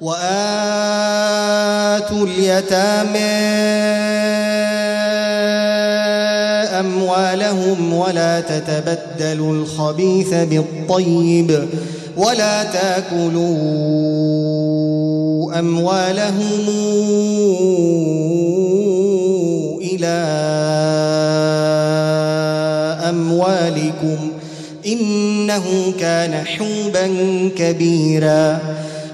وآتوا اليتامى أموالهم ولا تتبدلوا الخبيث بالطيب ولا تأكلوا أموالهم إلى أموالكم إنه كان حوبا كبيرا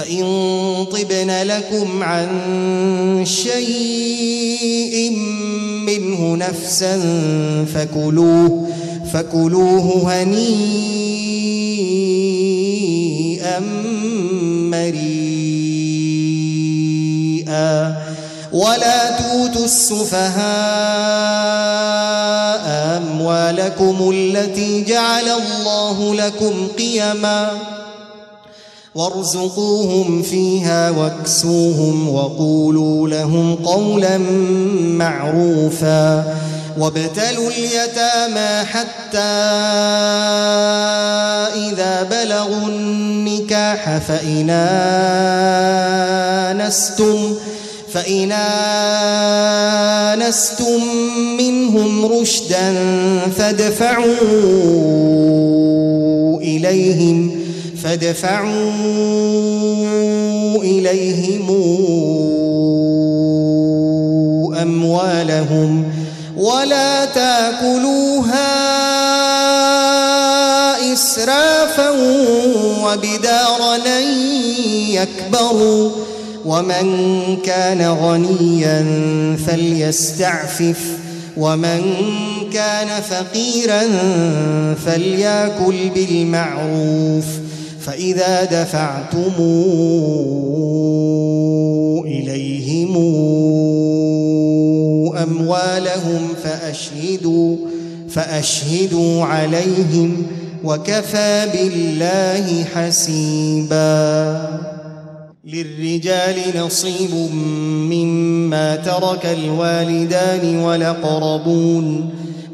فإن طبن لكم عن شيء منه نفسا فكلوه فكلوه هنيئا مريئا. ولا توتوا السفهاء أموالكم التي جعل الله لكم قيماً. وارزقوهم فيها واكسوهم وقولوا لهم قولا معروفا وابتلوا اليتامى حتى إذا بلغوا النكاح فإن آنستم فإن آنستم منهم رشدا فادفعوا إليهم فادفعوا إليهم أموالهم ولا تأكلوها إسرافا وبدارا يكبروا ومن كان غنيا فليستعفف ومن كان فقيرا فليأكل بالمعروف فإذا دفعتم إليهم أموالهم فأشهدوا فأشهدوا عليهم وكفى بالله حسيبا. للرجال نصيب مما ترك الوالدان والأقربون.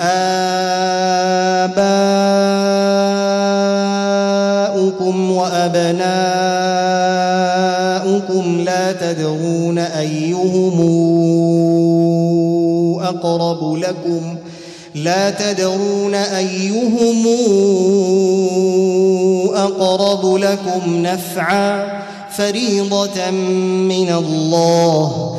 آباؤكم وأبناؤكم لا تدرون أيهم أقرب لكم لا تدرون أيهم أقرب لكم نفعا فريضة من الله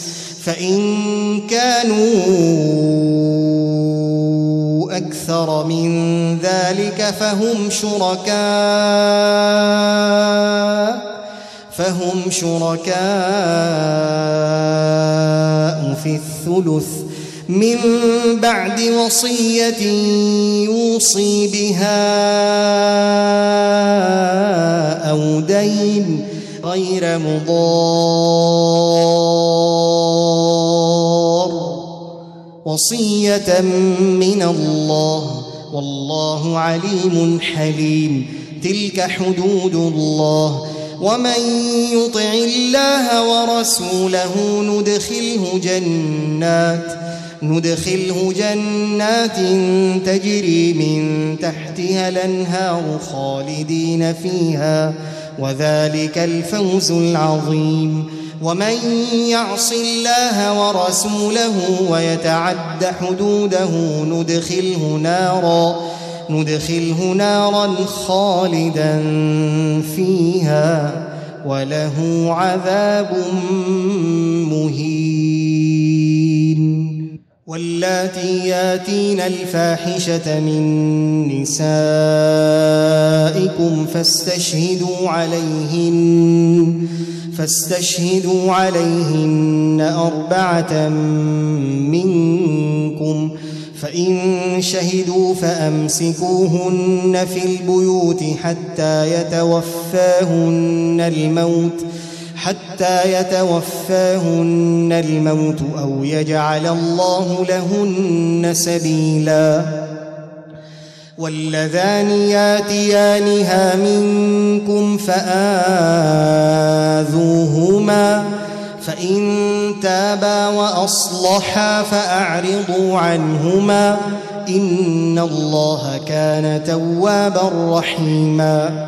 فإن كانوا أكثر من ذلك فهم شركاء فهم شركاء في الثلث. من بعد وصية يوصي بها أو دين غير مضار. وصية من الله. والله عليم حليم. تلك حدود الله. ومن يطع الله ورسوله ندخله جنات. ندخله جنات تجري من تحتها الأنهار خالدين فيها. وذلك الفوز العظيم. ومن يعص الله ورسوله ويتعد حدوده ندخله نارا ندخله نارا خالدا فيها وله عذاب مهين. واللاتي ياتين الفاحشة من نسائكم فاستشهدوا عليهن فاستشهدوا عليهن أربعة منكم فإن شهدوا فأمسكوهن في البيوت حتى يتوفاهن الموت ۖ حتى يتوفاهن الموت أو يجعل الله لهن سبيلا. واللذان ياتيانها منكم فآذوهما فإن تابا وأصلحا فأعرضوا عنهما. إن الله كان توابا رحيما.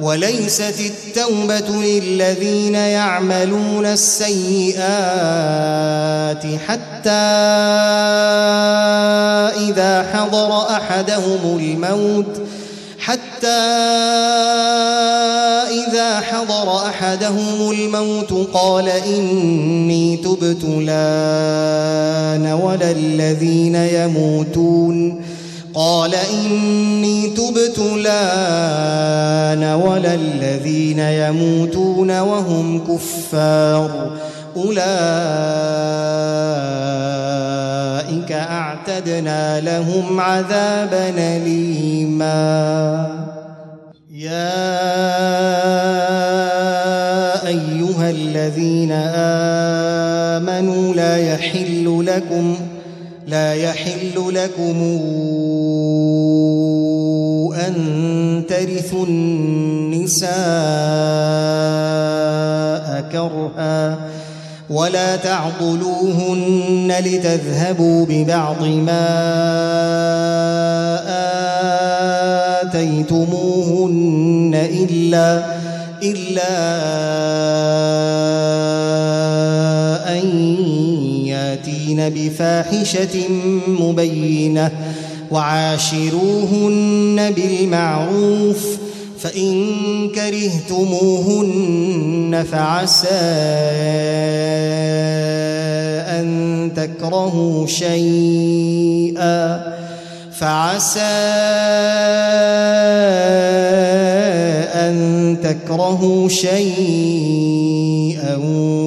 وليست التوبة للذين يعملون السيئات حتى إذا حضر أحدهم الموت حتى إذا حضر أحدهم الموت قال إني تبت لأن ولا الذين يموتون. قال إني تبت لأن ولا الذين يموتون وهم كفار أولئك أعتدنا لهم عذابا أليما. يا أيها الذين آمنوا لا يحل لكم لا يحل لكم أن ترثوا النساء كرها ولا تعضلوهن لتذهبوا ببعض ما آتيتموهن إلا إلا أن ياتين بفاحشة مبينة وعاشروهن بالمعروف فإن كرهتموهن فعسى أن تكرهوا شيئا فعسى أن تكرهوا شيئا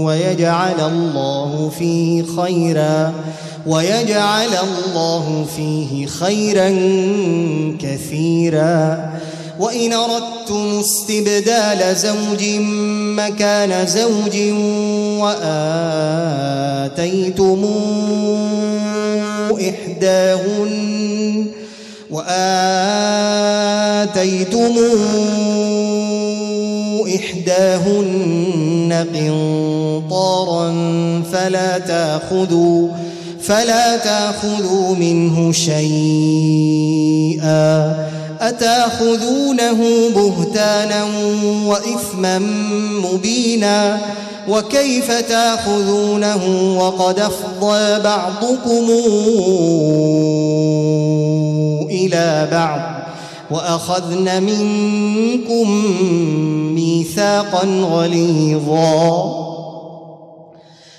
ويجعل الله فيه خيرا ويجعل الله فيه خيرا كثيرا وإن أردتم استبدال زوج مكان زوج وآتيتم إحداهن وآتيتم إحداهن قنطارا فلا تأخذوا فلا تأخذوا منه شيئا أتأخذونه بهتانا وإثما مبينا وكيف تأخذونه وقد أفضى بعضكم إلى بعض وأخذن منكم ميثاقا غليظا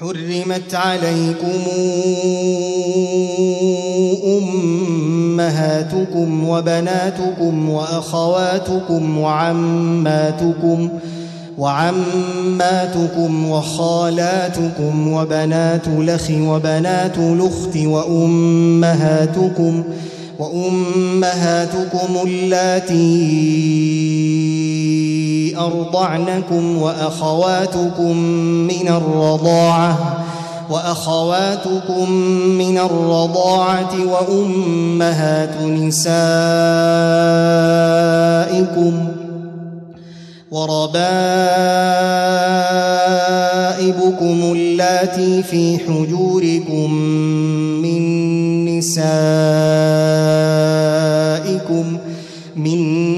حرمت عليكم أمهاتكم وبناتكم وأخواتكم وعماتكم وعماتكم وخالاتكم وبنات الأخ وبنات الأخت وأمهاتكم وأمهاتكم اللاتي أرضعنكم وأخواتكم من الرضاعة وأخواتكم من الرضاعة وأمهات نسائكم وربائبكم اللاتي في حجوركم من نسائكم من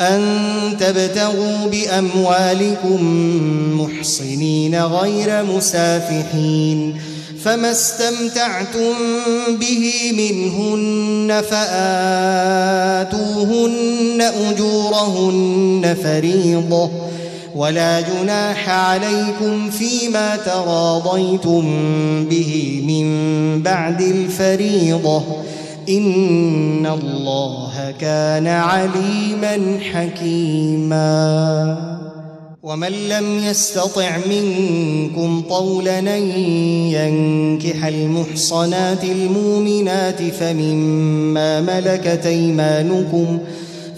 أن تبتغوا بأموالكم محصنين غير مسافحين فما استمتعتم به منهن فآتوهن أجورهن فريضة ولا جناح عليكم فيما تراضيتم به من بعد الفريضة إن الله كان عليما حكيما. ومن لم يستطع منكم طولا ينكح المحصنات المؤمنات فمما ملكت ايمانكم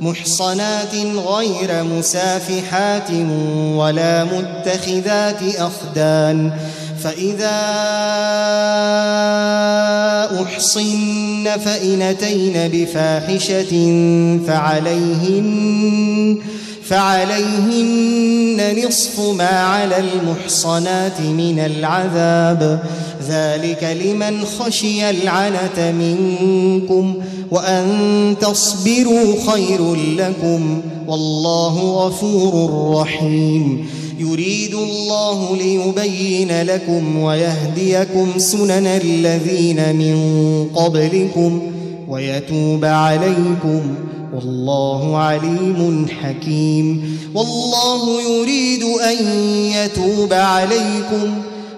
محصنات غير مسافحات ولا متخذات أخدان فإذا أحصن فإن أتين بفاحشة فعليهن فعليهن نصف ما على المحصنات من العذاب ذلك لمن خشي العنة منكم وأن تصبروا خير لكم والله غفور رحيم. يريد الله ليبين لكم ويهديكم سنن الذين من قبلكم ويتوب عليكم والله عليم حكيم. والله يريد أن يتوب عليكم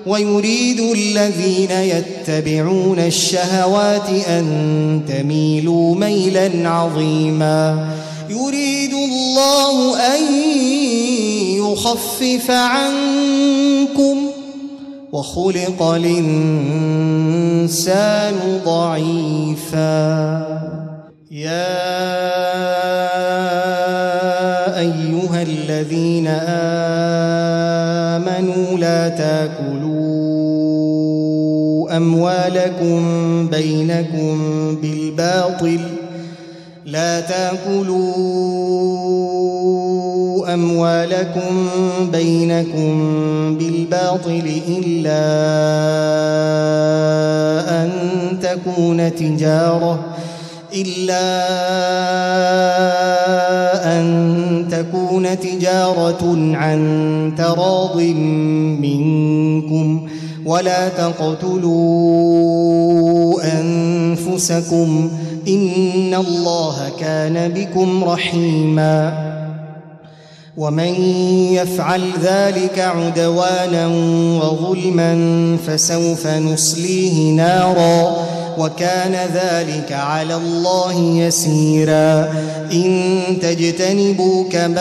ويريد الذين يتبعون الشهوات أن تميلوا ميلا عظيما. يريد الله أن يخفف عنكم وخلق الإنسان ضعيفا. يا أيها الذين آمنوا لا تأكلوا أموالكم بينكم بالباطل لا تأكلوا أموالكم بينكم بالباطل إلا أن تكون تجارة إلا أن تكون تجارة عن تراض منكم ولا تقتلوا أنفسكم إن الله كان بكم رحيما ومن يفعل ذلك عدوانا وظلما فسوف نصليه نارا وكان ذلك على الله يسيرا. إن تجتنبوا كبائر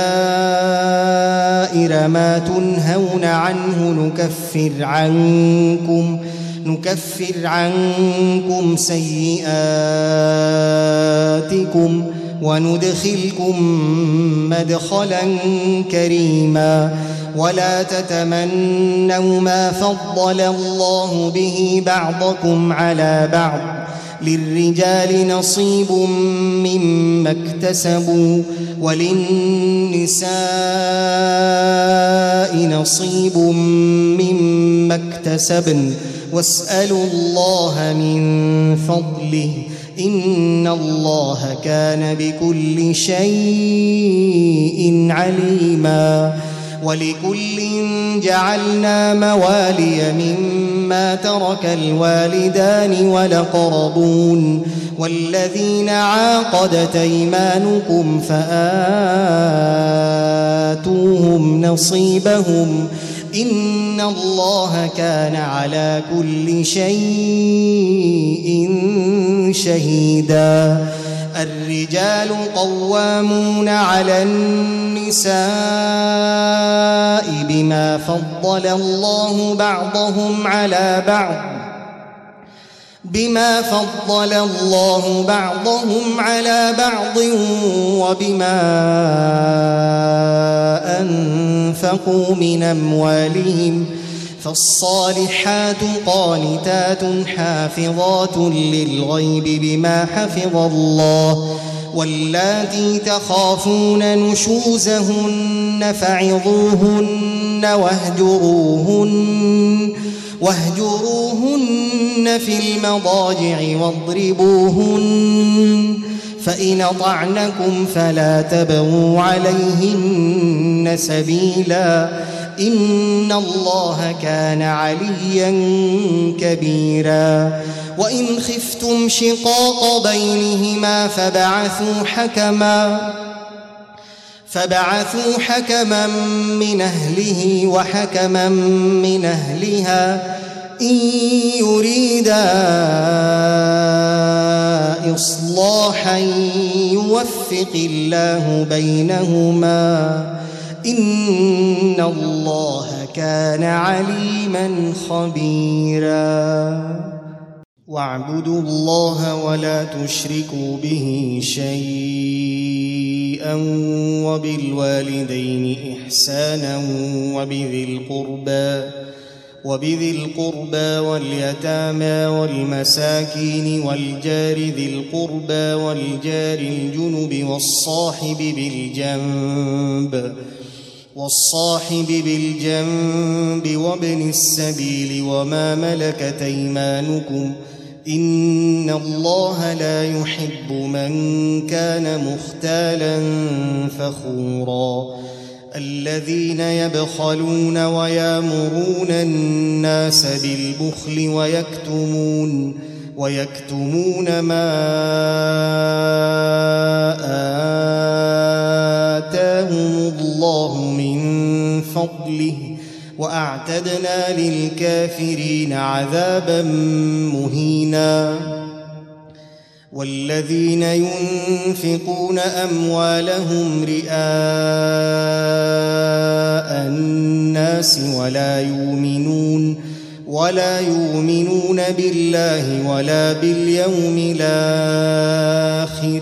ما تنهون عنه نكفر عنكم نكفر عنكم سيئاتكم وندخلكم مدخلا كريما. ولا تتمنوا ما فضل الله به بعضكم على بعض. للرجال نصيب مما اكتسبوا وللنساء نصيب مما اكتسبن. واسألوا الله من فضله. إن الله كان بكل شيء عليما. ولكل جعلنا موالي مما ترك الوالدان والأقربون والذين عاقدت أيمانكم فآتوهم نصيبهم إن الله كان على كل شيء شهيدا الرجال قوامون على النساء بما فضل الله بعضهم على بعض. بما فضل الله بعضهم على بعض وبما أنفقوا من أموالهم فالصالحات قانتات حافظات للغيب بما حفظ الله واللاتي تخافون نشوزهن فعظوهن واهجروهن واهجروهن في المضاجع واضربوهن فإن طعنكم فلا تبغوا عليهن سبيلا إن الله كان عليا كبيرا. وإن خفتم شقاق بينهما فبعثوا حكما فبعثوا حكما من أهله وحكما من أهلها. إن يريدا إصلاحا يوفق الله بينهما. إن الله كان عليما خبيرا. واعبدوا الله ولا تشركوا به شيئا وبالوالدين إحسانا وبذي القربى وبذي القربى واليتامى والمساكين والجار ذي القربى والجار الجنب والصاحب بالجنب والصاحب بالجنب وابن السبيل وما ملكت أيمانكم إن الله لا يحب من كان مختالا فخورا الذين يبخلون ويامرون الناس بالبخل ويكتمون ويكتمون ما آتاهم الله فضله وأعتدنا للكافرين عذابا مهينا. والذين ينفقون أموالهم رئاء الناس ولا يؤمنون ولا يؤمنون بالله ولا باليوم الآخر.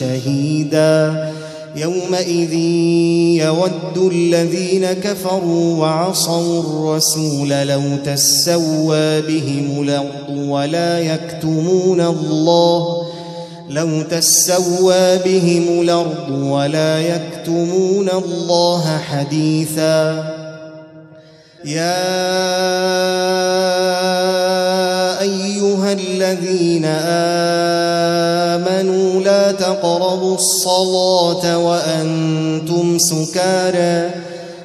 شهيدا يومئذ يود الذين كفروا وعصوا الرسول لو تسوى بهم الأرض ولا يكتمون الله لو تسوى بهم الأرض ولا يكتمون الله حديثا يا أيها الذين تقربوا الصلاة وأنتم سكارى.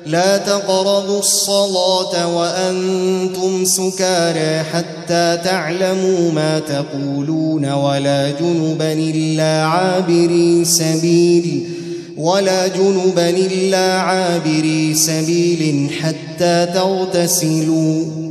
لا تقربوا الصلاة وأنتم سكارى حتى تعلموا ما تقولون ولا جنبا إلا عابري سبيل ولا جنبا إلا عابري سبيل حتى تغتسلوا.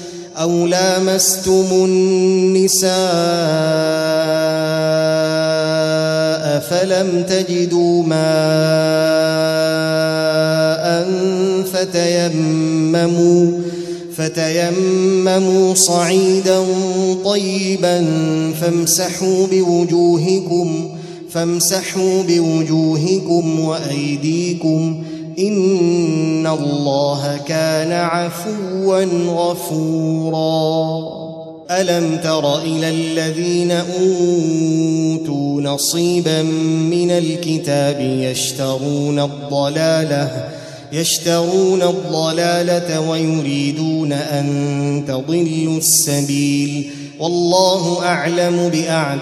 أو لامستم النساء فلم تجدوا ماء فتيمموا فتيمموا صعيدا طيبا فامسحوا بوجوهكم فامسحوا بوجوهكم وأيديكم إن الله كان عفوا غفورا. ألم تر إلى الذين أوتوا نصيبا من الكتاب يشترون الضلاله يشترون الضلالة ويريدون أن تضلوا السبيل. والله أعلم بأعدائكم.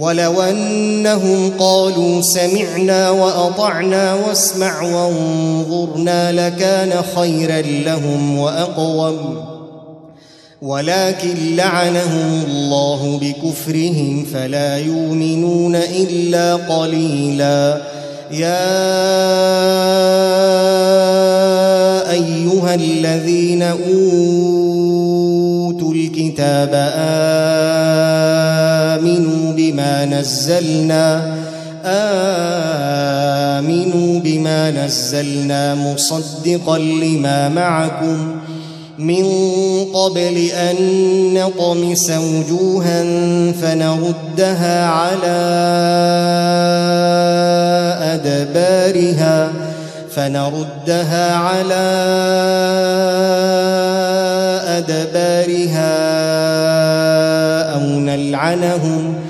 ولو أنهم قالوا سمعنا وأطعنا واسمع وانظرنا لكان خيرا لهم وأقوم. ولكن لعنهم الله بكفرهم فلا يؤمنون إلا قليلا. يا أيها الذين أوتوا الكتاب آمنوا بما نزلنا. آمنوا بما نزلنا مصدقا لما معكم. من قبل أن نطمس وجوها فنردها على أدبارها. فنردها على أدبارها أو نلعنهم.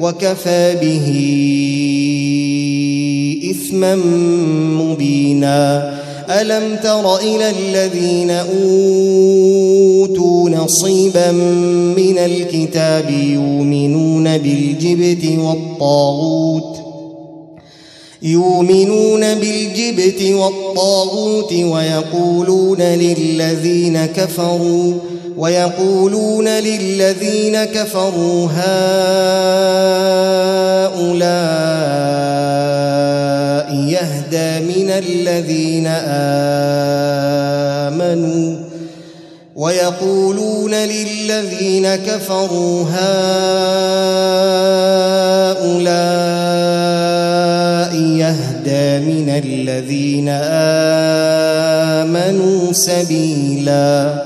وكفى به إثما مبينا. ألم تر إلى الذين أوتوا نصيبا من الكتاب يؤمنون بالجبت والطاغوت؟ يؤمنون بالجبت والطاغوت ويقولون للذين كفروا ويقولون للذين كفروا هؤلاء يهدى من الذين آمنوا ويقولون للذين كفروا هؤلاء يهدى من الذين آمنوا سبيلا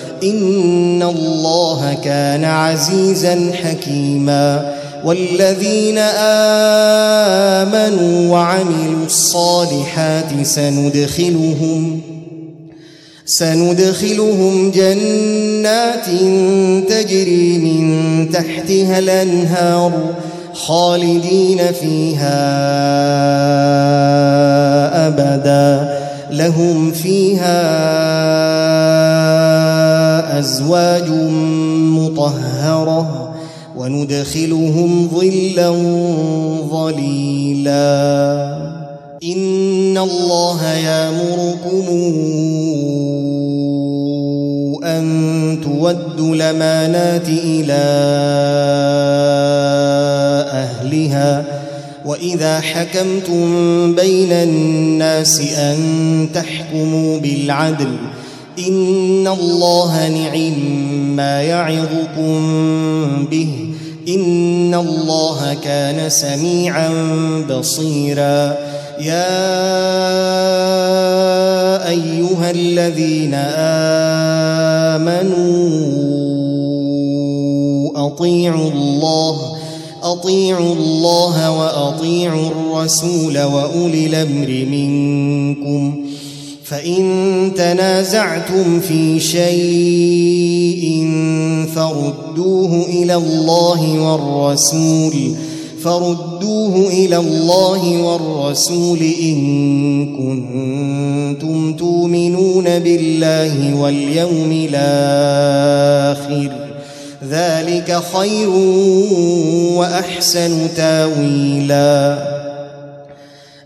ان الله كان عزيزا حكيما والذين امنوا وعملوا الصالحات سندخلهم سندخلهم جنات تجري من تحتها الانهار خالدين فيها ابدا لهم فيها أزواج مطهرة وندخلهم ظلا ظليلا. إن الله يأمركم أن تودوا الأمانات إلى أهلها واذا حكمتم بين الناس ان تحكموا بالعدل ان الله نعم ما يعظكم به ان الله كان سميعا بصيرا يا ايها الذين امنوا اطيعوا الله أطيعوا الله وأطيعوا الرسول وأولي الأمر منكم فإن تنازعتم في شيء فردوه إلى الله والرسول فردوه إلى الله والرسول إن كنتم تؤمنون بالله واليوم الآخر ذلك خير وأحسن تاويلا.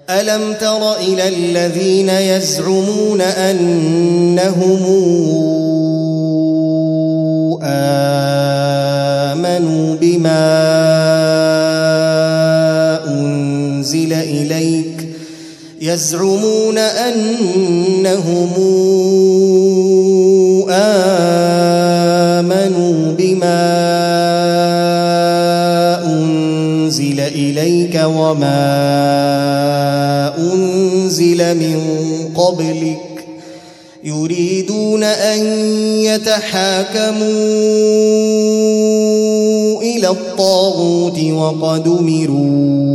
ألم تر إلى الذين يزعمون أنهم آمنوا بما أنزل إليك يزعمون أنهم بما انزل اليك وما انزل من قبلك يريدون ان يتحاكموا إلى الطاغوت وقد امروا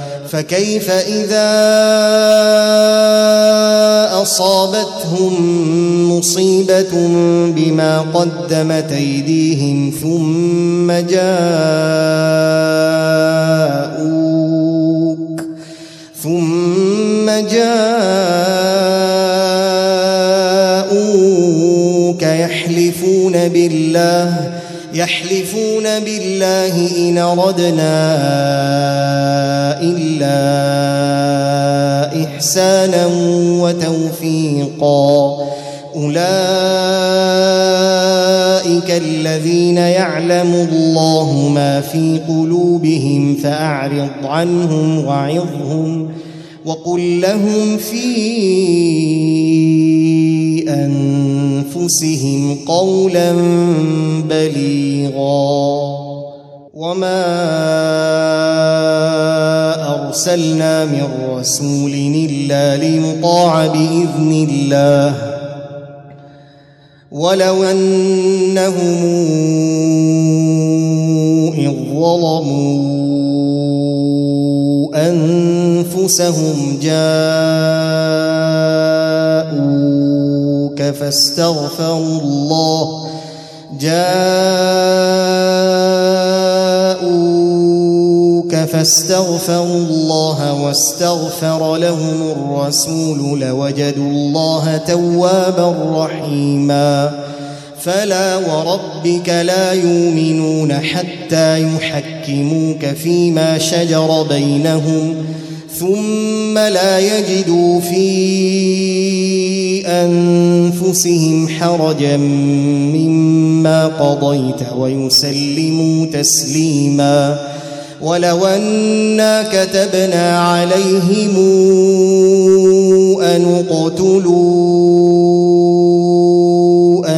فكيف إذا أصابتهم مصيبة بما قدمت أيديهم ثم جاءوك ثم جاءوك يحلفون بالله يحلفون بالله إن ردنا إلا إحسانا وتوفيقا. أولئك الذين يعلم الله ما في قلوبهم فأعرض عنهم وعظهم وقل لهم في أنفسهم قولا بليغا. وما أرسلنا من رسول إلا ليطاع بإذن الله. ولو أنهم إذ ظلموا أنفسهم فاستغفروا الله. جاءوك فاستغفروا الله واستغفر لهم الرسول لوجدوا الله توابا رحيما. فلا وربك لا يؤمنون حتى يحكموك فيما شجر بينهم. ثم لا يجدوا في أنفسهم حرجا مما قضيت ويسلموا تسليما ولو أنا كتبنا عليهم أن اقتلوا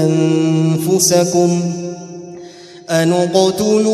أنفسكم أن اقتلوا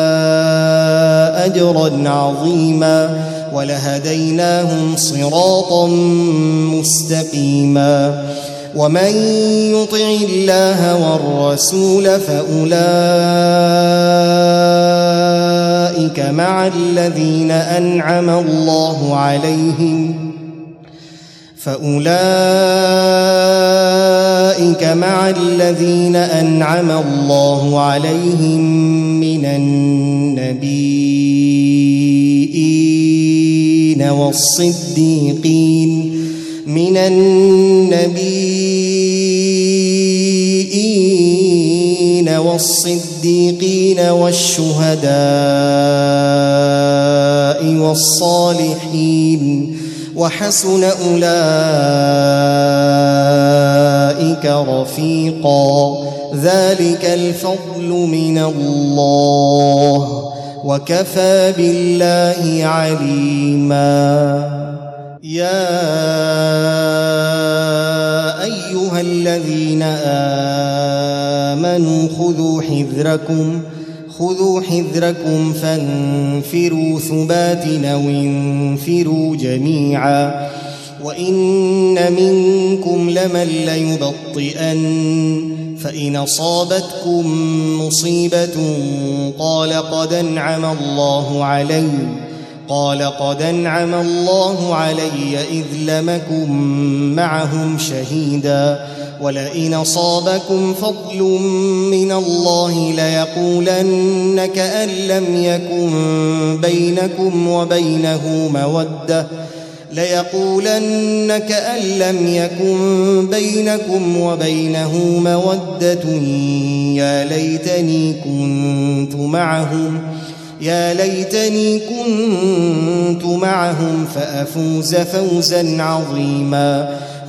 أجرا عظيما ولهديناهم صراطا مستقيما ومن يطع الله والرسول فأولئك مع الذين أنعم الله عليهم فأولئك مع الذين أنعم الله عليهم من النبيين والصديقين من النبيين والصديقين والشهداء والصالحين. وحسن أولئك رفيقا. ذلك الفضل من الله. وكفى بالله عليما. يا أيها الذين آمنوا خذوا حذركم خذوا حذركم فانفروا ثبات أو انفروا جميعا وإن منكم لمن ليبطئن فإن أصابتكم مصيبة قال قد أنعم الله علي قال قد أنعم الله علي إذ لمكم معهم شهيدا ولئن أصابكم فضل من الله ليقولن كأن لم يكن بينكم وبينه مودة. ليقولن كأن لم يكن بينكم وبينه مودة. يا ليتني كنت معهم يا ليتني كنت معهم فأفوز فوزا عظيما.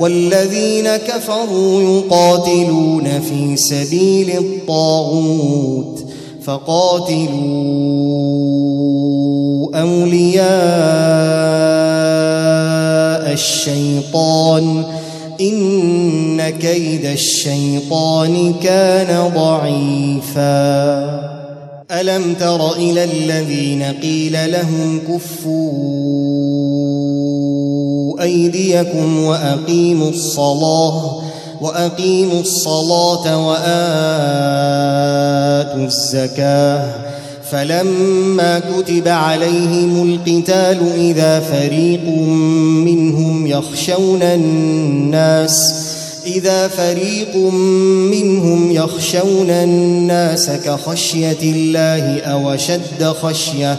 والذين كفروا يقاتلون في سبيل الطاغوت فقاتلوا أولياء الشيطان إن كيد الشيطان كان ضعيفا. ألم تر إلى الذين قيل لهم كفوا أيديكم وأقيموا الصلاة وأقيموا الصلاة وآتوا الزكاة. فلما كتب عليهم القتال إذا فريق منهم يخشون الناس إذا فريق منهم يخشون الناس كخشية الله أو أشد خشية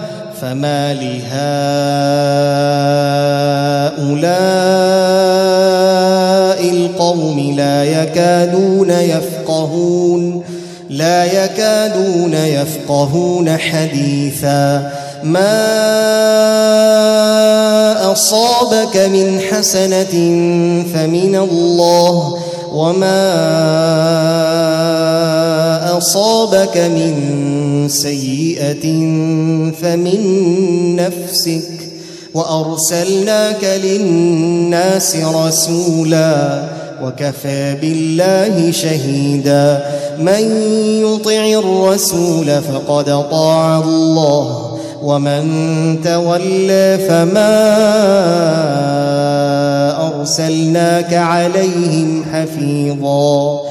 فما لهؤلاء القوم لا يكادون يفقهون لا يكادون يفقهون حديثا. ما أصابك من حسنة فمن الله وما أصابك من سيئة فمن نفسك وأرسلناك للناس رسولا وكفى بالله شهيدا من يطع الرسول فقد اطاع الله ومن تولى فما أرسلناك عليهم حفيظا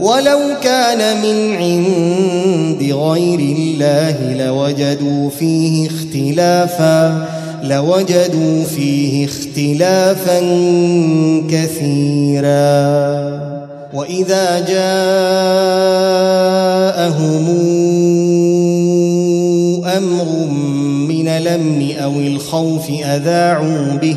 ولو كان من عند غير الله لوجدوا فيه اختلافا لوجدوا فيه اختلافا كثيرا. وإذا جاءهم أمر من الأمن أو الخوف أذاعوا به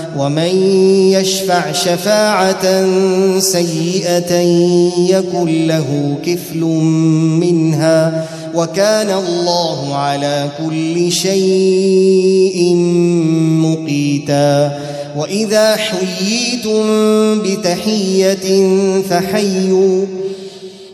ومن يشفع شفاعة سيئة يكن له كفل منها وكان الله على كل شيء مقيتا وإذا حييتم بتحية فحيوا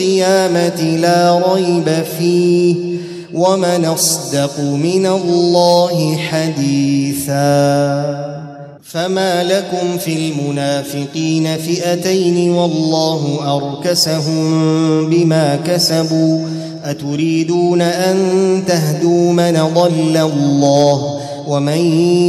يوم القيامة لا ريب فيه ومن أصدق من الله حديثا. فما لكم في المنافقين فئتين والله أركسهم بما كسبوا أتريدون أن تهدوا من ضل الله؟ ومن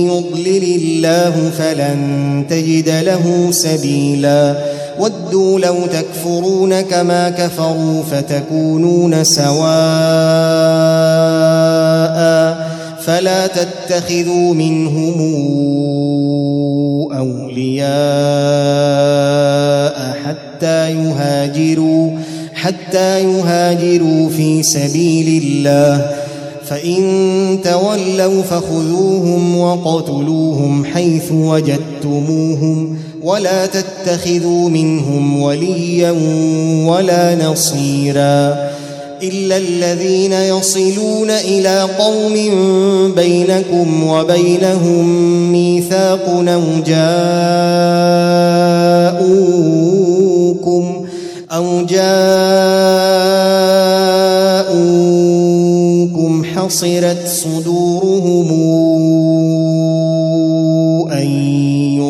يضلل الله فلن تجد له سبيلا. ودوا لو تكفرون كما كفروا فتكونون سواء فلا تتخذوا منهم أولياء حتى يهاجروا حتى يهاجروا في سبيل الله فإن تولوا فخذوهم وقتلوهم حيث وجدتموهم ولا تتخذوا منهم وليا ولا نصيرا إلا الذين يصلون إلى قوم بينكم وبينهم ميثاق أو جاءوكم أو جاءوكم حصرت صدورهم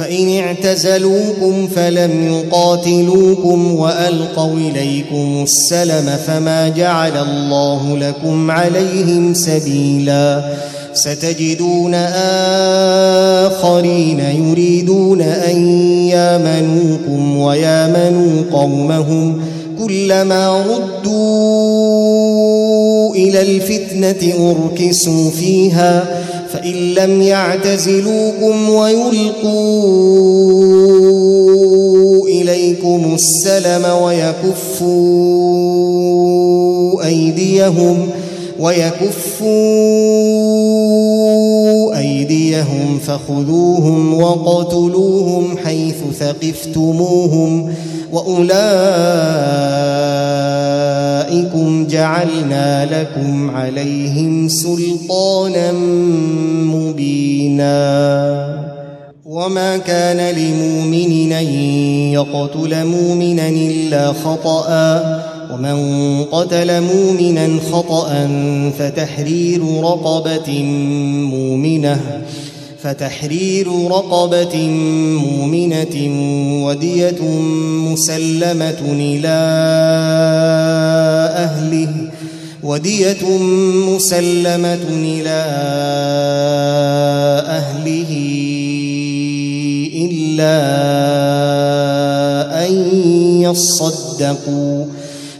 فإن اعتزلوكم فلم يقاتلوكم وألقوا إليكم السلم فما جعل الله لكم عليهم سبيلا. ستجدون آخرين يريدون أن يامنوكم ويامنوا قومهم. كلما ردوا إلى الفتنة أركسوا فيها. فان لم يعتزلوكم ويلقوا إليكم السلم ويكفوا أيديهم ويكفوا أيديهم فخذوهم وقتلوهم حيث ثقفتموهم واولئكم جعلنا لكم عليهم سلطانا مبينا. وما كان لمؤمن ان يقتل مؤمنا الا خطأ. ومن قتل مؤمنا خطأ فتحرير رقبة مؤمنة. فتحرير رقبة مؤمنة ودية مسلمة إلى أهله ودية مسلمة إلى أهله إلا أن يصدقوا.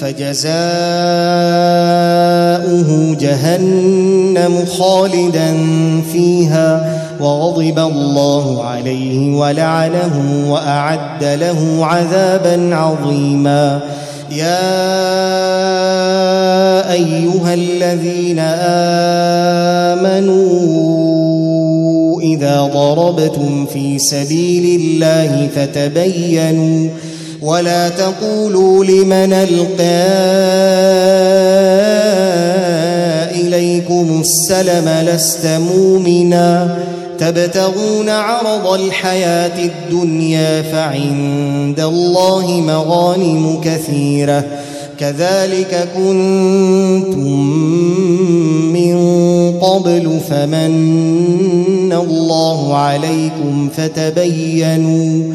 فجزاؤه جهنم خالدا فيها وغضب الله عليه ولعنه وأعد له عذابا عظيما. يا أيها الذين آمنوا إذا ضربتم في سبيل الله فتبينوا ولا تقولوا لمن ألقى إليكم السلم لست مؤمنا تبتغون عرض الحياة الدنيا فعند الله مغانم كثيرة كذلك كنتم من قبل فمن الله عليكم فتبينوا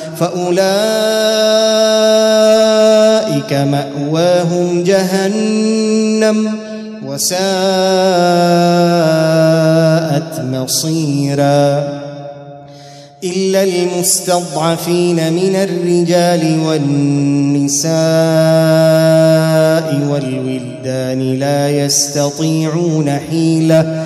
فأولئك مأواهم جهنم وساءت مصيرا. إلا المستضعفين من الرجال والنساء والولدان لا يستطيعون حيلة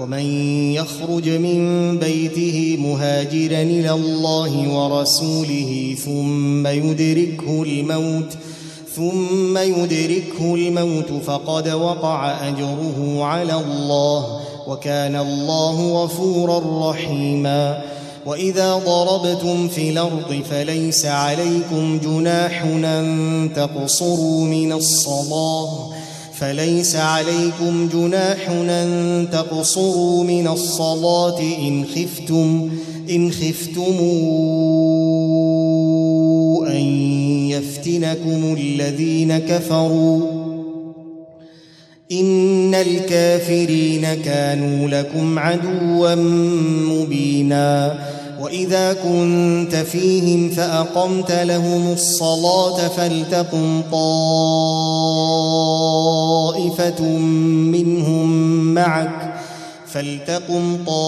ومن يخرج من بيته مهاجرا إلى الله ورسوله ثم يدركه الموت ثم يدركه الموت فقد وقع أجره على الله وكان الله غفورا رحيما. وإذا ضربتم في الأرض فليس عليكم جناح أن تقصروا من الصلاة. فليس عليكم جناح أن تقصروا من الصلاة إن خفتم إن خفتم أن يفتنكم الذين كفروا. إن الكافرين كانوا لكم عدوا مبينا. وإذا كنت فيهم فأقمت لهم الصلاة فلتقم طائفة منهم معك فلتقم طائفة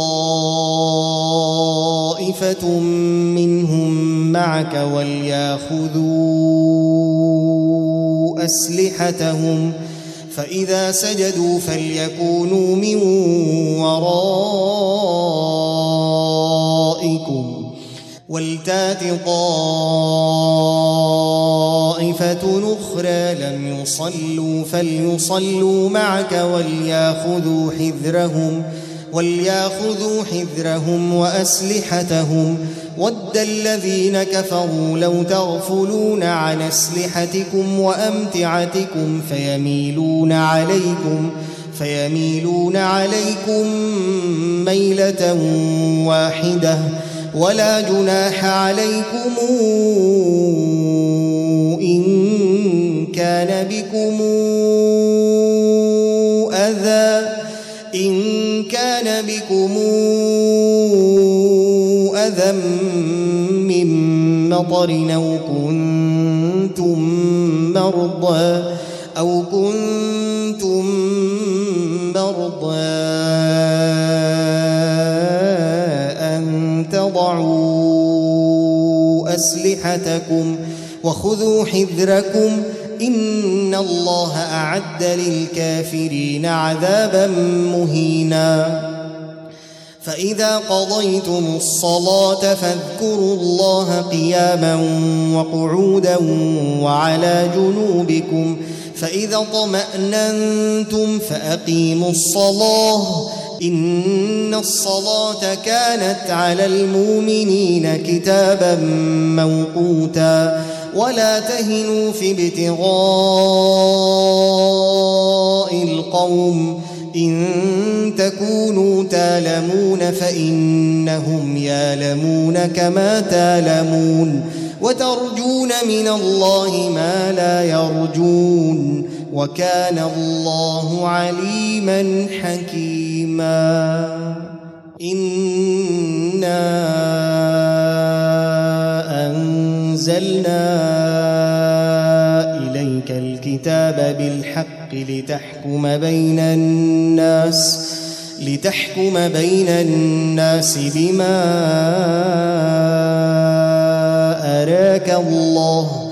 منهم معك وليأخذوا أسلحتهم فإذا سجدوا فليكونوا من ورائكم ولتات طائفة أخرى لم يصلوا فليصلوا معك وليأخذوا حذرهم وليأخذوا حذرهم وأسلحتهم. ود الذين كفروا لو تغفلون عن أسلحتكم وأمتعتكم فيميلون عليكم. فيميلون عليكم ميلة واحدة ولا جناح عليكم إن كان بكم أذى إن كان بكم أذى من مطر أو كنتم مرضى أو كنتم أسلحتكم وخذوا حذركم إن الله أعد للكافرين عذابا مهينا. فإذا قضيتم الصلاة فاذكروا الله قياما وقعودا وعلى جنوبكم فإذا طمأننتم فأقيموا الصلاة إن الصلاة كانت على المؤمنين كتابا موقوتا ولا تهنوا في ابتغاء القوم إن تكونوا تالمون فإنهم يالمون كما تالمون وترجون من الله ما لا يرجون وكان الله عليما حكيما. إنا أنزلنا إليك الكتاب بالحق لتحكم بين الناس لتحكم بين الناس بما أراك الله.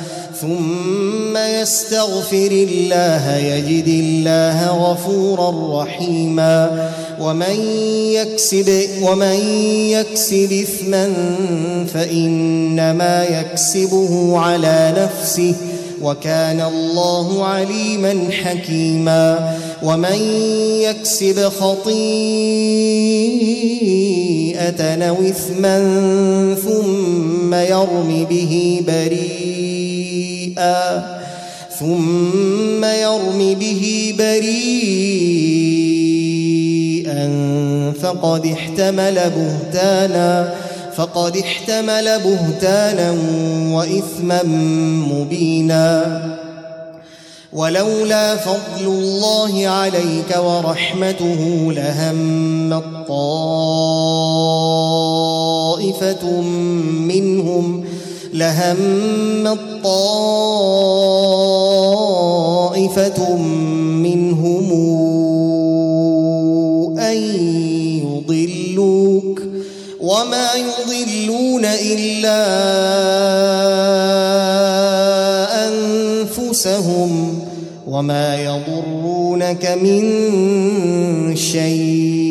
ثم يستغفر الله يجد الله غفورا رحيما ومن يكسب ومن يكسب إثما فإنما يكسبه على نفسه وكان الله عليما حكيما ومن يكسب خطيئة أو إثما ثم يرم به بريئا ثم يرم به بريئا فقد احتمل بهتانا فقد احتمل بهتانا وإثما مبينا. ولولا فضل الله عليك ورحمته لهم طائفة منهم لهم طائفة منهم أن يضلوك وما يضلون إلا أنفسهم وما يضرونك من شيء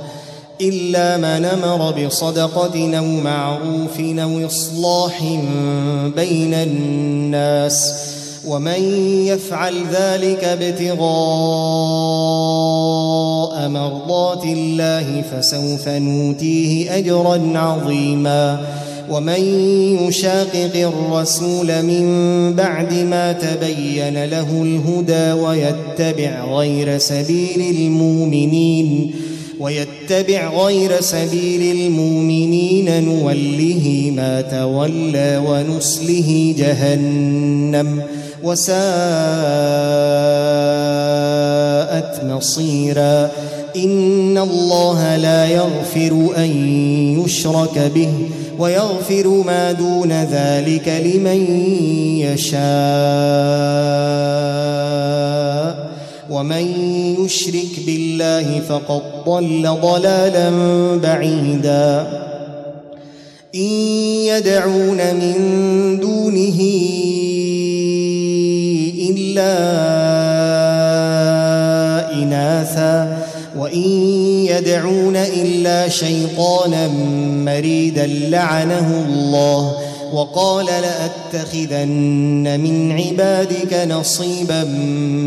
إلا من أمر بصدقة أو معروف أو إصلاح بين الناس ومن يفعل ذلك ابتغاء مرضات الله فسوف نوتيه أجرا عظيما ومن يشاقق الرسول من بعد ما تبين له الهدى ويتبع غير سبيل المؤمنين ويتبع غير سبيل المؤمنين نوله ما تولى ونصله جهنم وساءت مصيرا. إن الله لا يغفر أن يشرك به ويغفر ما دون ذلك لمن يشاء. ومن يشرك بالله فقد ضل ضلالا بعيدا. إن يدعون من دونه إلا اناثا. وإن يدعون إلا شيطانا مريدا لعنه الله. وقال لأتخذن من عبادك نصيبا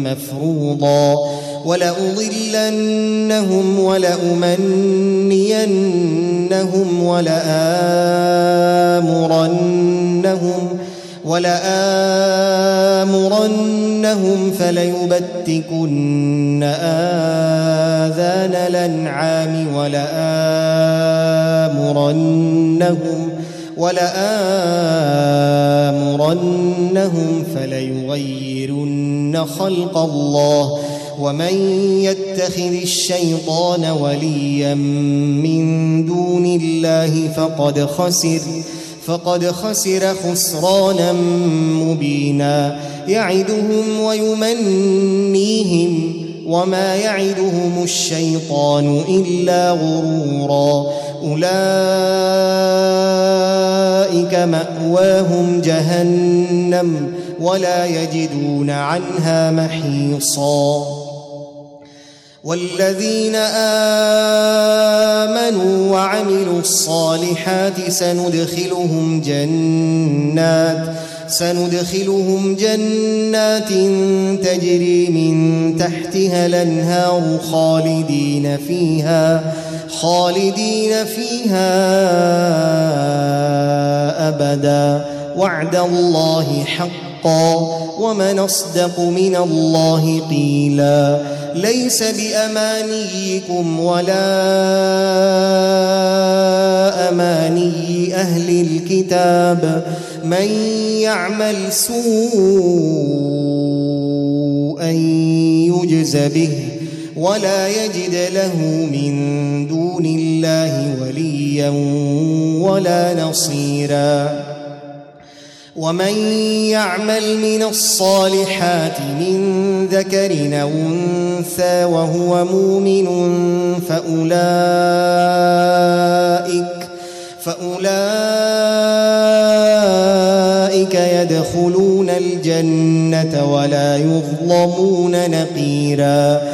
مفروضا ولأضلنهم ولأمنينهم ولآمرنهم ولآمرنهم فليبتكن آذان الأنعام ولآمرنهم ولآمرنهم فليغيرن خلق الله ومن يتخذ الشيطان وليا من دون الله فقد خسر فقد خسر خسرانا مبينا يعدهم ويمنيهم وما يعدهم الشيطان إلا غرورا أولئك مأواهم جهنم ولا يجدون عنها محيصا. والذين آمنوا وعملوا الصالحات سندخلهم جنات سندخلهم جنات تجري من تحتها الأنهار خالدين فيها. خالدين فيها أبدا. وعد الله حقا ومن أصدق من الله قيلا. ليس بأمانيكم ولا أماني أهل الكتاب. من يعمل سوءا يجز به. ولا يجد له من دون الله وليا ولا نصيرا. ومن يعمل من الصالحات من ذكر أو أنثى وهو مؤمن فاولئك فأولئك يدخلون الجنة ولا يظلمون نقيرا.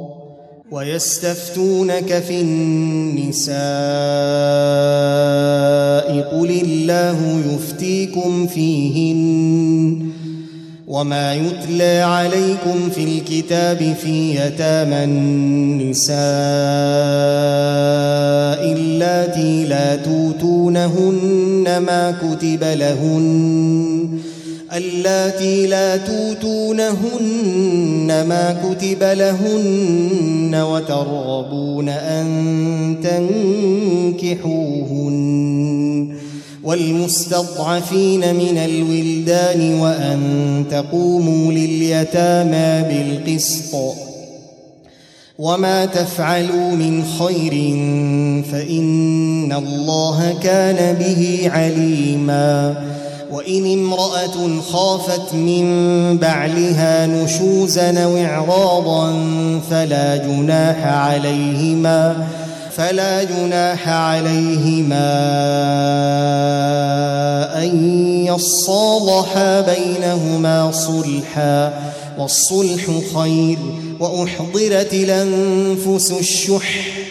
ويستفتونك في النساء قل الله يفتيكم فيهن وما يتلى عليكم في الكتاب في يتامى النساء اللاتي لا توتونهن ما كتب لهن اللاتي لا توتونهن ما كتب لهن وترغبون أن تنكحوهن والمستضعفين من الولدان وأن تقوموا لليتامى بالقسط وما تفعلوا من خير فإن الله كان به عليماً وإن امرأة خافت من بعلها نشوزا أو إعراضا فلا جناح عليهما فلا جناح عليهما أن يصالحا بينهما صلحا والصلح خير وأحضرت الأنفس الشح.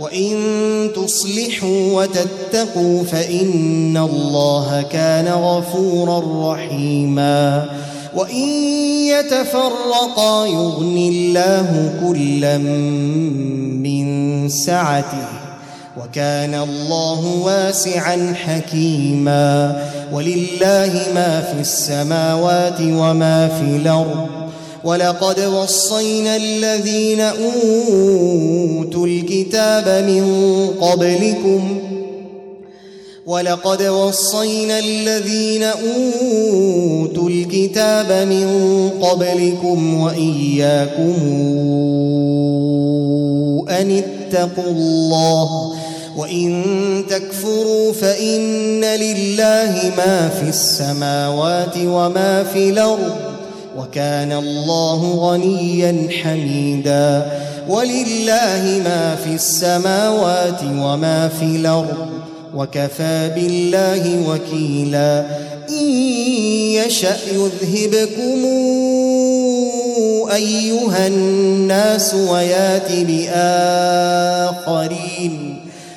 وان تصلحوا وتتقوا فان الله كان غفورا رحيما وان يتفرقا يغن الله كلا من سعته وكان الله واسعا حكيما ولله ما في السماوات وما في الأرض ولقد وصينا الذين اوتوا الكتاب من قبلكم ولقد وصينا الذين اوتوا الكتاب من قبلكم واياكم ان اتقوا الله وان تكفروا فان لله ما في السماوات وما في الأرض وكان الله غنيا حميدا. ولله ما في السماوات وما في الأرض وكفى بالله وكيلا. إن يشأ يذهبكم أيها الناس ويأت بآخرين.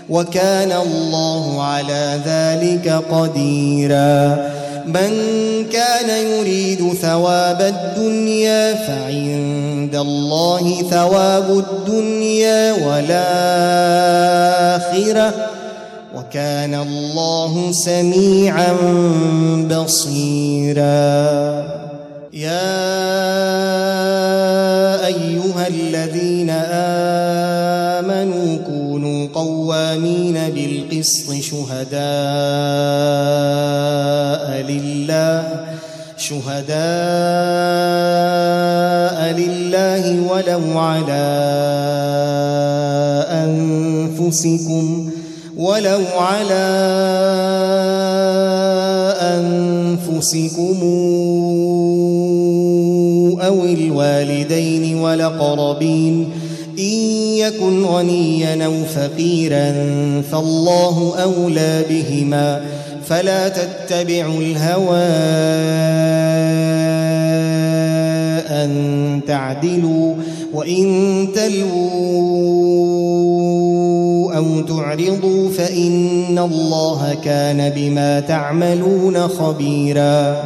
وكان الله على ذلك قديرا. من كان يريد ثواب الدنيا فعند الله ثواب الدنيا والآخرة وكان الله سميعا بصيرا. يا أيها الذين آمنوا كونوا قوامين بالقسط شهداء لله شهداء لله ولو على أنفسكم ولو على أنفسكم أو الوالدين والأقربين. إن يكن غنيا أو فقيرا فالله أولى بهما. فلا تتبعوا الهوى أن تعدلوا وإن تلووا أو تعرضوا فإن الله كان بما تعملون خبيرا.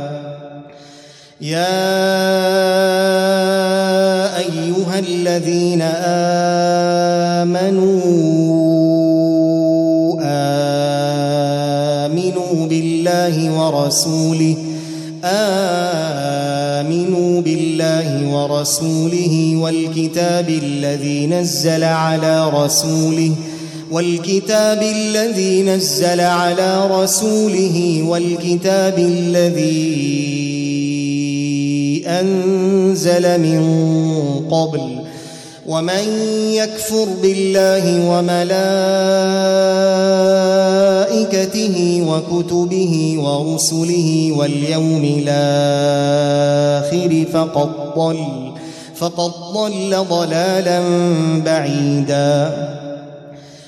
يا أيها الذين آمنوا بالله ورسوله. آمنوا بالله ورسوله والكتاب الذي نزل على رسوله والكتاب الذي نزل على رسوله والكتاب الذي أنزل من قبل ومن يكفر بالله وملائكته وكتبه ورسله واليوم الآخر فقد ضل فقد ضل ضلالا بعيدا.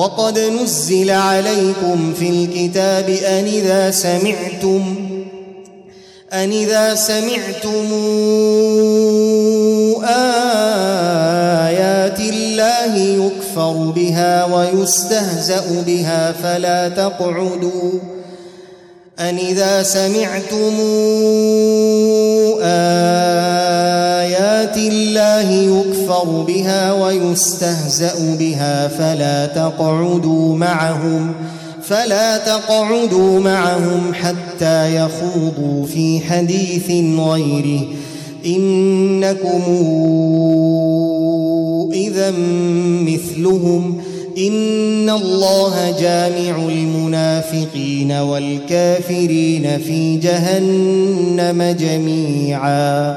وقد نزل عليكم في الكتاب أن إذا سمعتم أن إذا سمعتم آيات الله يكفر بها ويستهزأ بها فلا تقعدوا أن إذا سمعتم آيات الله يكفر بها ويستهزأ بها فلا تقعدوا معهم فلا تقعدوا معهم حتى يخوضوا في حديث غيره. إنكم إذا مثلهم إن الله جامع المنافقين والكافرين في جهنم جميعا.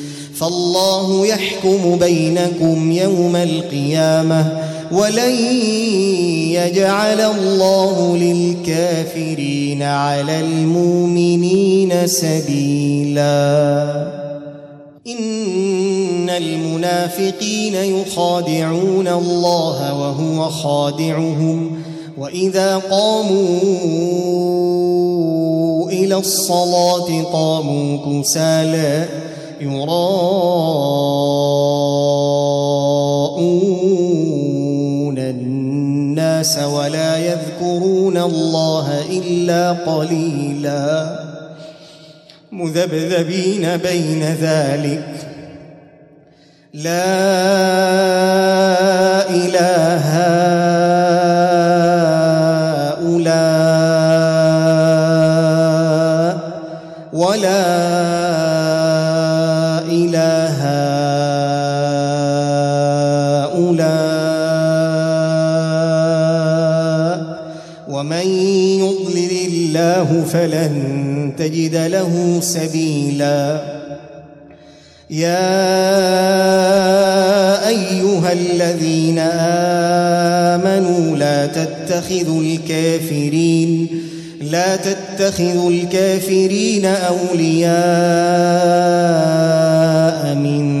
فالله يحكم بينكم يوم القيامة ولن يجعل الله للكافرين على المؤمنين سبيلا. إن المنافقين يخادعون الله وهو خادعهم وإذا قاموا إلى الصلاة قاموا كسالى يراءون الناس ولا يذكرون الله إلا قليلا مذبذبين بين ذلك لا إله هؤلاء ولا فلن تجد له سبيلا. يا أيها الذين آمنوا لا تتخذوا الكافرين لا تتخذوا الكافرين أولياء من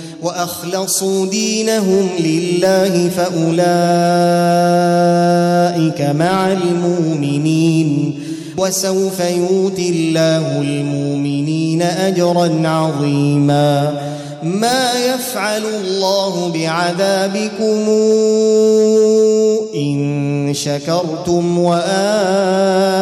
وأخلصوا دينهم لله فأولئك مع المؤمنين وسوف يؤتي الله المؤمنين أجرا عظيما ما يفعل الله بعذابكم إن شكرتم وآمنتم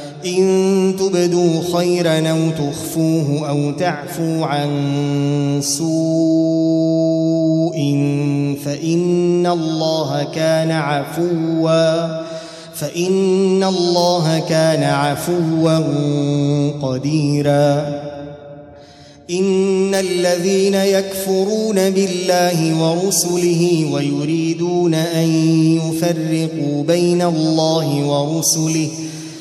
إن تبدوا خيرا أو تخفوه أو تعفوا عن سوء فإن الله كان عفوا فإن الله كان عفوا قديرا. إن الذين يكفرون بالله ورسله ويريدون أن يفرقوا بين الله ورسله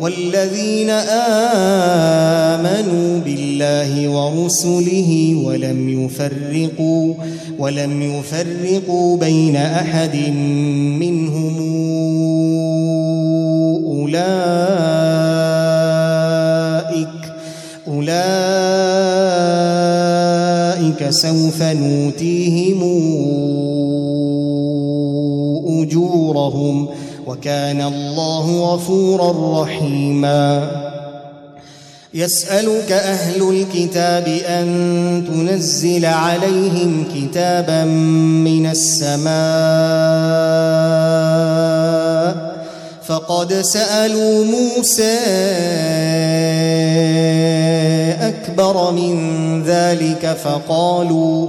والذين آمنوا بالله ورسله ولم يفرقوا ولم يفرقوا بين أحد منهم أولئك أولئك سوف نوتيهم أجورهم ۖ وكان الله غفورا رحيما. يسألك أهل الكتاب أن تنزل عليهم كتابا من السماء. فقد سألوا موسى أكبر من ذلك فقالوا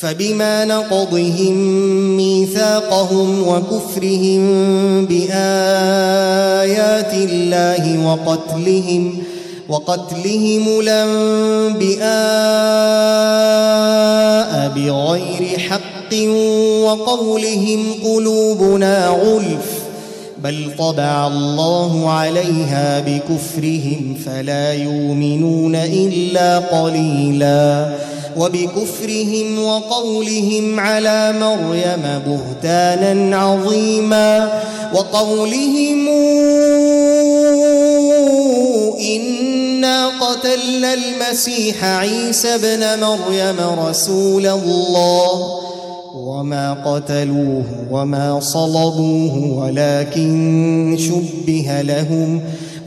فبما نقضهم ميثاقهم وكفرهم بآيات الله وقتلهم وقتلهم الأنبياء بغير حق وقولهم قلوبنا غلف بل طبع الله عليها بكفرهم فلا يؤمنون إلا قليلاً وبكفرهم وقولهم على مريم بهتانا عظيما وقولهم إنا قتلنا المسيح عيسى ابن مريم رسول الله وما قتلوه وما صلبوه ولكن شبه لهم ۖ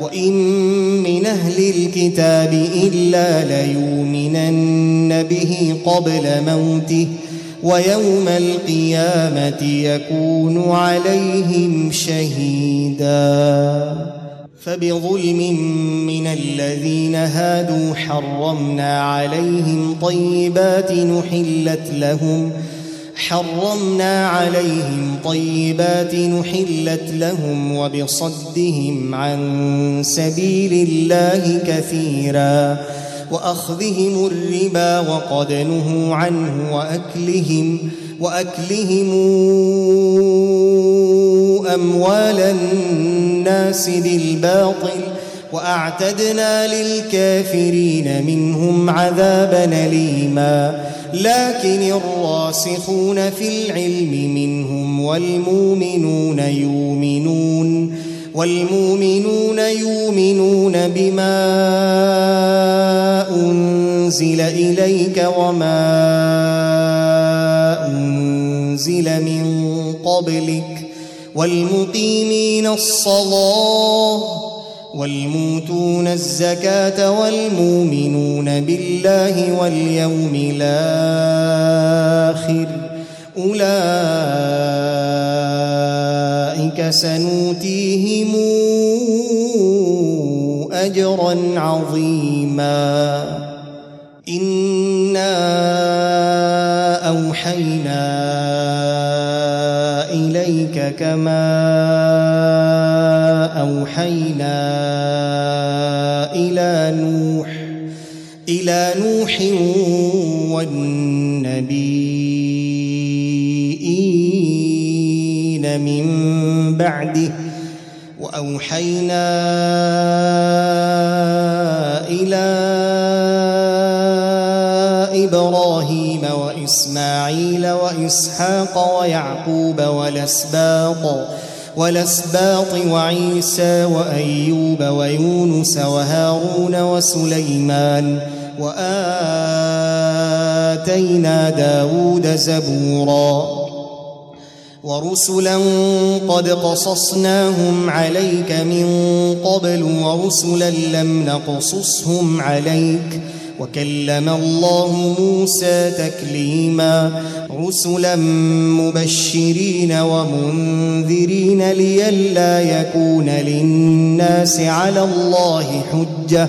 وان من أهل الكتاب الا ليؤمنن به قبل موته ويوم القيامه يكون عليهم شهيدا فبظلم من الذين هادوا حرمنا عليهم طيبات نحلت لهم حرمنا عليهم طيبات نحلت لهم وبصدهم عن سبيل الله كثيرا وأخذهم الربا وقد نهوا عنه وأكلهم وأكلهم أموال الناس بالباطل وأعتدنا للكافرين منهم عذابا أليما لكن الراسخون في العلم منهم والمؤمنون يؤمنون والمؤمنون يؤمنون بما أنزل إليك وما أنزل من قبلك والمقيمين الصلاة والموتون الزكاة والمؤمنون بالله واليوم الآخر. أولئك سنوتيهم أجرا عظيما. إنا أوحينا إليك كما أوحينا إلى نوح والنبيين من بعده وأوحينا إلى إبراهيم وإسماعيل وإسحاق ويعقوب والأسباط والأسباط وعيسى وأيوب ويونس وهارون وسليمان وآتينا داود زبورا ورسلا قد قصصناهم عليك من قبل ورسلا لم نقصصهم عليك وكلم الله موسى تكليما رسلا مبشرين ومنذرين لئلا يكون للناس على الله حجه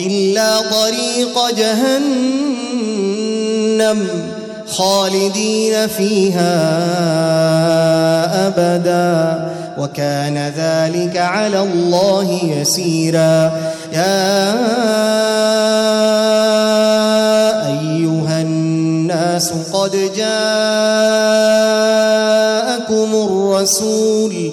إلا طريق جهنم خالدين فيها أبدا. وكان ذلك على الله يسيرا. يا أيها الناس قد جاءكم الرسول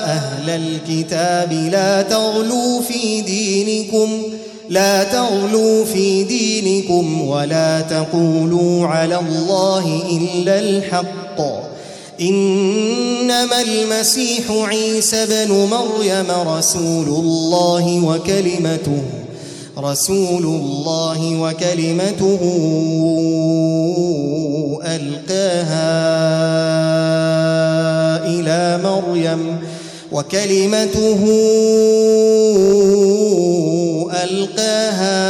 أهل الكتاب لا تغلوا في دينكم لا تغلوا في دينكم ولا تقولوا على الله إلا الحق. إنما المسيح عيسى بن مريم رسول الله وكلمته رسول الله وكلمته ألقاها إلى مريم. وكلمته ألقاها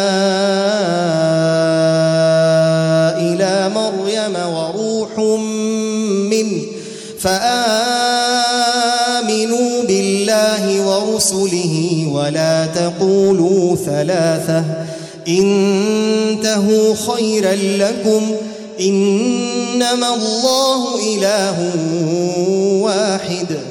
إلى مريم وروح منه فآمنوا بالله ورسله ولا تقولوا ثلاثة انتهوا خيرا لكم إنما الله إله واحد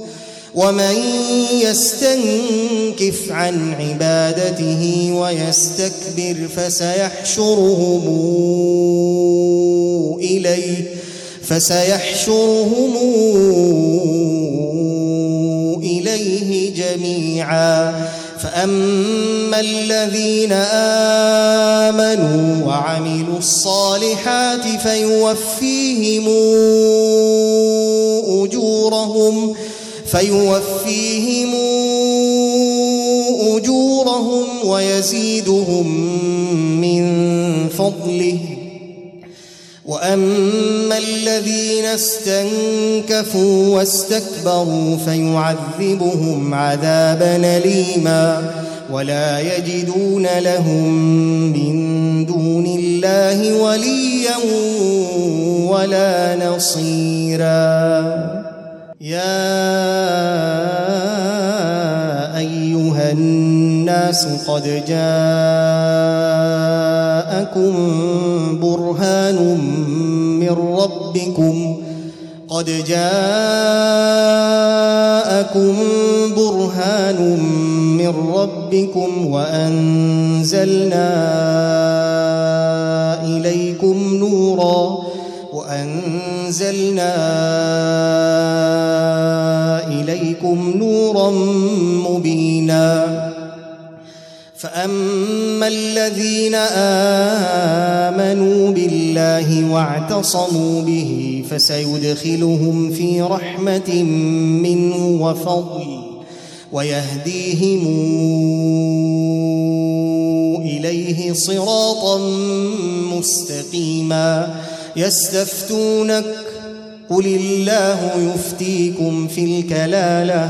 ومن يستنكف عن عبادته ويستكبر فسيحشرهم إليه فسيحشرهم إليه جميعا فأما الذين آمنوا وعملوا الصالحات فيوفيهم أجورهم فيوفيهم أجورهم ويزيدهم من فضله. وأما الذين استنكفوا واستكبروا فيعذبهم عذابا أليما ولا يجدون لهم من دون الله وليا ولا نصيرا. يا أيها الناس قد جاءكم برهان من ربكم قد جاءكم برهان من ربكم وأنزلنا إليكم نورا وأنزلنا مبينا. فأما الذين آمنوا بالله واعتصموا به فسيدخلهم في رحمة منه وفضل ويهديهم إليه صراطا مستقيما. يستفتونك قل الله يفتيكم في الكلالة